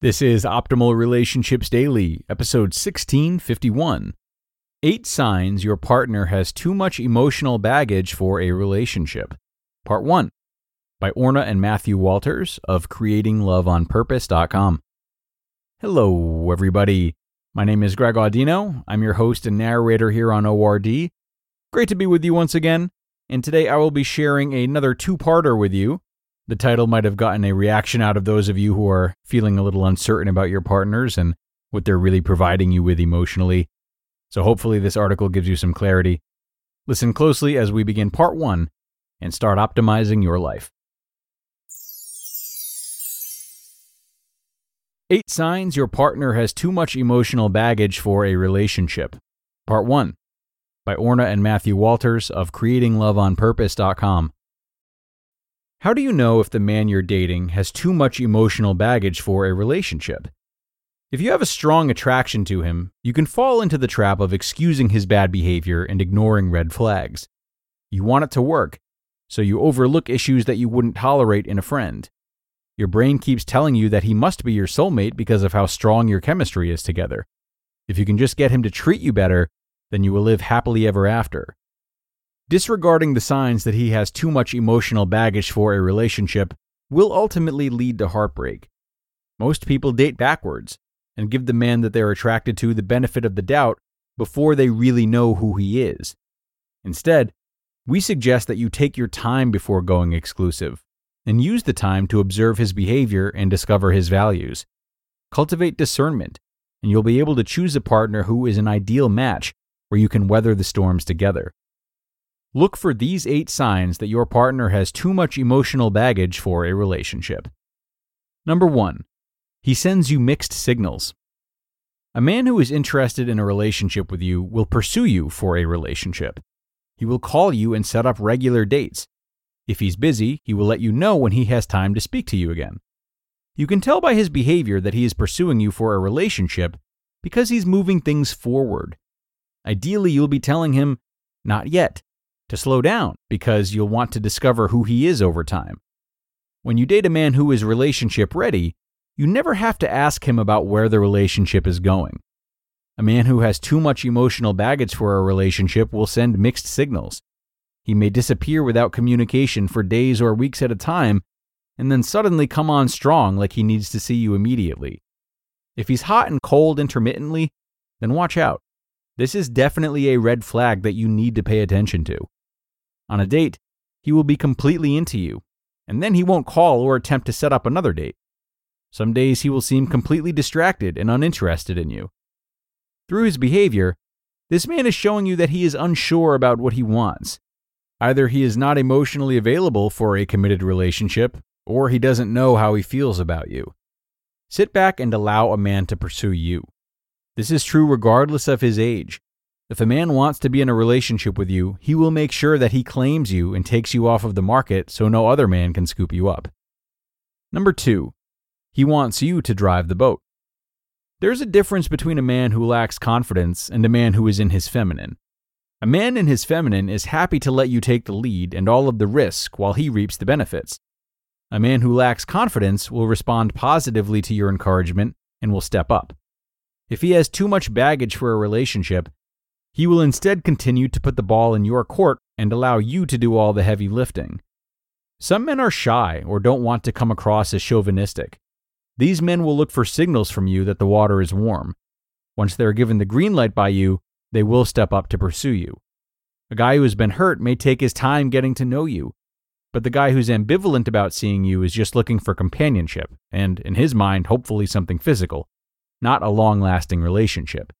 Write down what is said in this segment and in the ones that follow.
This is Optimal Relationships Daily, episode 1651. Eight Signs Your Partner Has Too Much Emotional Baggage for a Relationship. Part 1 by Orna and Matthew Walters of CreatingLoveOnPurpose.com. Hello, everybody. My name is Greg Audino. I'm your host and narrator here on ORD. Great to be with you once again, and today I will be sharing another two parter with you. The title might have gotten a reaction out of those of you who are feeling a little uncertain about your partners and what they're really providing you with emotionally. So hopefully, this article gives you some clarity. Listen closely as we begin part one and start optimizing your life. Eight signs your partner has too much emotional baggage for a relationship. Part 1 by Orna and Matthew Walters of CreatingLoveOnPurpose.com. How do you know if the man you're dating has too much emotional baggage for a relationship? If you have a strong attraction to him, you can fall into the trap of excusing his bad behavior and ignoring red flags. You want it to work, so you overlook issues that you wouldn't tolerate in a friend. Your brain keeps telling you that he must be your soulmate because of how strong your chemistry is together. If you can just get him to treat you better, then you will live happily ever after. Disregarding the signs that he has too much emotional baggage for a relationship will ultimately lead to heartbreak. Most people date backwards and give the man that they're attracted to the benefit of the doubt before they really know who he is. Instead, we suggest that you take your time before going exclusive and use the time to observe his behavior and discover his values. Cultivate discernment, and you'll be able to choose a partner who is an ideal match where you can weather the storms together. Look for these eight signs that your partner has too much emotional baggage for a relationship. Number one, he sends you mixed signals. A man who is interested in a relationship with you will pursue you for a relationship. He will call you and set up regular dates. If he's busy, he will let you know when he has time to speak to you again. You can tell by his behavior that he is pursuing you for a relationship because he's moving things forward. Ideally, you'll be telling him, not yet, to slow down because you'll want to discover who he is over time. When you date a man who is relationship ready, you never have to ask him about where the relationship is going. A man who has too much emotional baggage for a relationship will send mixed signals. He may disappear without communication for days or weeks at a time, and then suddenly come on strong like he needs to see you immediately. If he's hot and cold intermittently, then watch out. This is definitely a red flag that you need to pay attention to. On a date, he will be completely into you, and then he won't call or attempt to set up another date. Some days he will seem completely distracted and uninterested in you. Through his behavior, this man is showing you that he is unsure about what he wants. Either he is not emotionally available for a committed relationship, or he doesn't know how he feels about you. Sit back and allow a man to pursue you. This is true regardless of his age. If a man wants to be in a relationship with you, he will make sure that he claims you and takes you off of the market so no other man can scoop you up. Number two, he wants you to drive the boat. There's a difference between a man who lacks confidence and a man who is in his feminine. A man in his feminine is happy to let you take the lead and all of the risk while he reaps the benefits. A man who lacks confidence will respond positively to your encouragement and will step up. If he has too much baggage for a relationship, he will instead continue to put the ball in your court and allow you to do all the heavy lifting. Some men are shy or don't want to come across as chauvinistic. These men will look for signals from you that the water is warm. Once they are given the green light by you, they will step up to pursue you. A guy who has been hurt may take his time getting to know you, but the guy who's ambivalent about seeing you is just looking for companionship, and in his mind, hopefully something physical, not a long lasting relationship.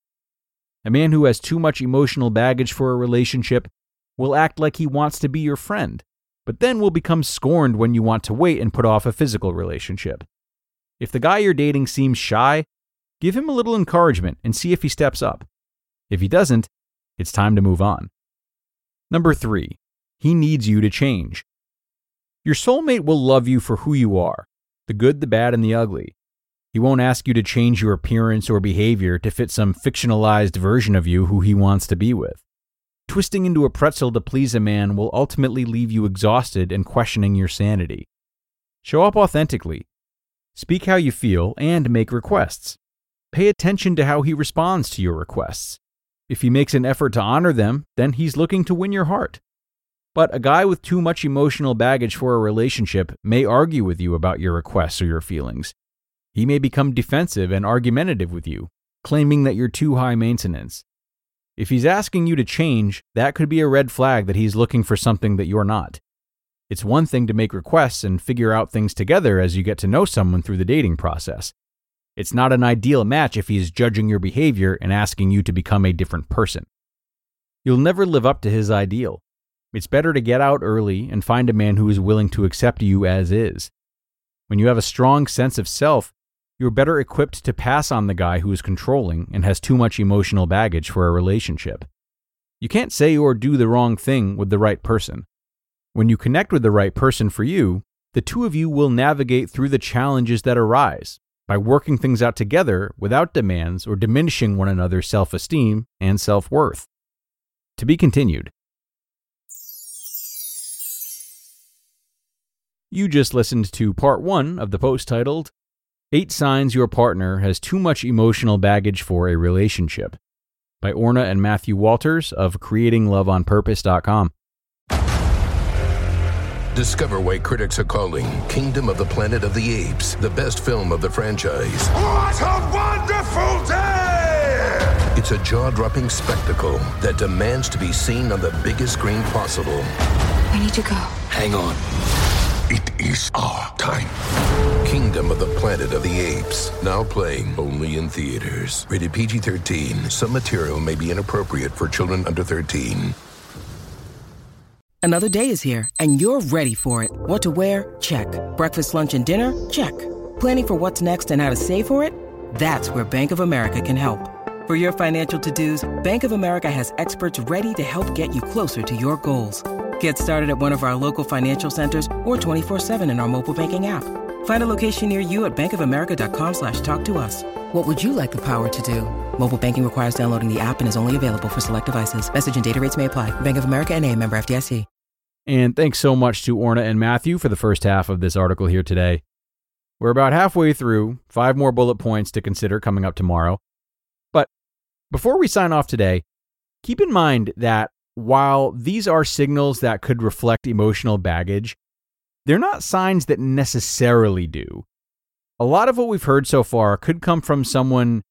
A man who has too much emotional baggage for a relationship will act like he wants to be your friend, but then will become scorned when you want to wait and put off a physical relationship. If the guy you're dating seems shy, give him a little encouragement and see if he steps up. If he doesn't, it's time to move on. Number three, he needs you to change. Your soulmate will love you for who you are the good, the bad, and the ugly. He won't ask you to change your appearance or behavior to fit some fictionalized version of you who he wants to be with. Twisting into a pretzel to please a man will ultimately leave you exhausted and questioning your sanity. Show up authentically. Speak how you feel and make requests. Pay attention to how he responds to your requests. If he makes an effort to honor them, then he's looking to win your heart. But a guy with too much emotional baggage for a relationship may argue with you about your requests or your feelings. He may become defensive and argumentative with you, claiming that you're too high maintenance. If he's asking you to change, that could be a red flag that he's looking for something that you're not. It's one thing to make requests and figure out things together as you get to know someone through the dating process. It's not an ideal match if he is judging your behavior and asking you to become a different person. You'll never live up to his ideal. It's better to get out early and find a man who is willing to accept you as is. When you have a strong sense of self, you're better equipped to pass on the guy who is controlling and has too much emotional baggage for a relationship. You can't say or do the wrong thing with the right person. When you connect with the right person for you, the two of you will navigate through the challenges that arise by working things out together without demands or diminishing one another's self esteem and self worth. To be continued. You just listened to part one of the post titled, Eight Signs Your Partner Has Too Much Emotional Baggage for a Relationship by Orna and Matthew Walters of CreatingLoveOnPurpose.com. Discover why critics are calling Kingdom of the Planet of the Apes the best film of the franchise. What a wonderful day! It's a jaw dropping spectacle that demands to be seen on the biggest screen possible. I need to go. Hang on. It is our time. Kingdom of the Planet of the Apes. Now playing only in theaters. Rated PG 13. Some material may be inappropriate for children under 13. Another day is here, and you're ready for it. What to wear? Check. Breakfast, lunch, and dinner? Check. Planning for what's next and how to save for it? That's where Bank of America can help. For your financial to dos, Bank of America has experts ready to help get you closer to your goals. Get started at one of our local financial centers or 24-7 in our mobile banking app. Find a location near you at bankofamerica.com slash talk to us. What would you like the power to do? Mobile banking requires downloading the app and is only available for select devices. Message and data rates may apply. Bank of America and a member FDIC. And thanks so much to Orna and Matthew for the first half of this article here today. We're about halfway through, five more bullet points to consider coming up tomorrow. But before we sign off today, keep in mind that while these are signals that could reflect emotional baggage, they're not signs that necessarily do. A lot of what we've heard so far could come from someone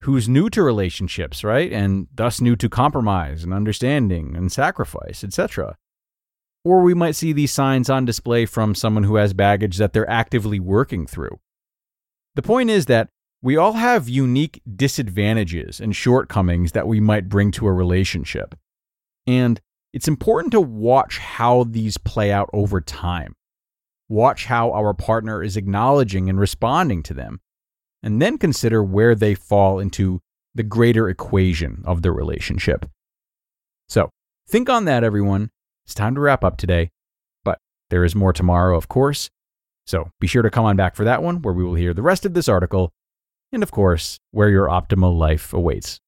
who's new to relationships, right? And thus new to compromise and understanding and sacrifice, etc. Or we might see these signs on display from someone who has baggage that they're actively working through. The point is that we all have unique disadvantages and shortcomings that we might bring to a relationship. And it's important to watch how these play out over time. Watch how our partner is acknowledging and responding to them, and then consider where they fall into the greater equation of the relationship. So, think on that, everyone. It's time to wrap up today, but there is more tomorrow, of course. So, be sure to come on back for that one, where we will hear the rest of this article, and of course, where your optimal life awaits.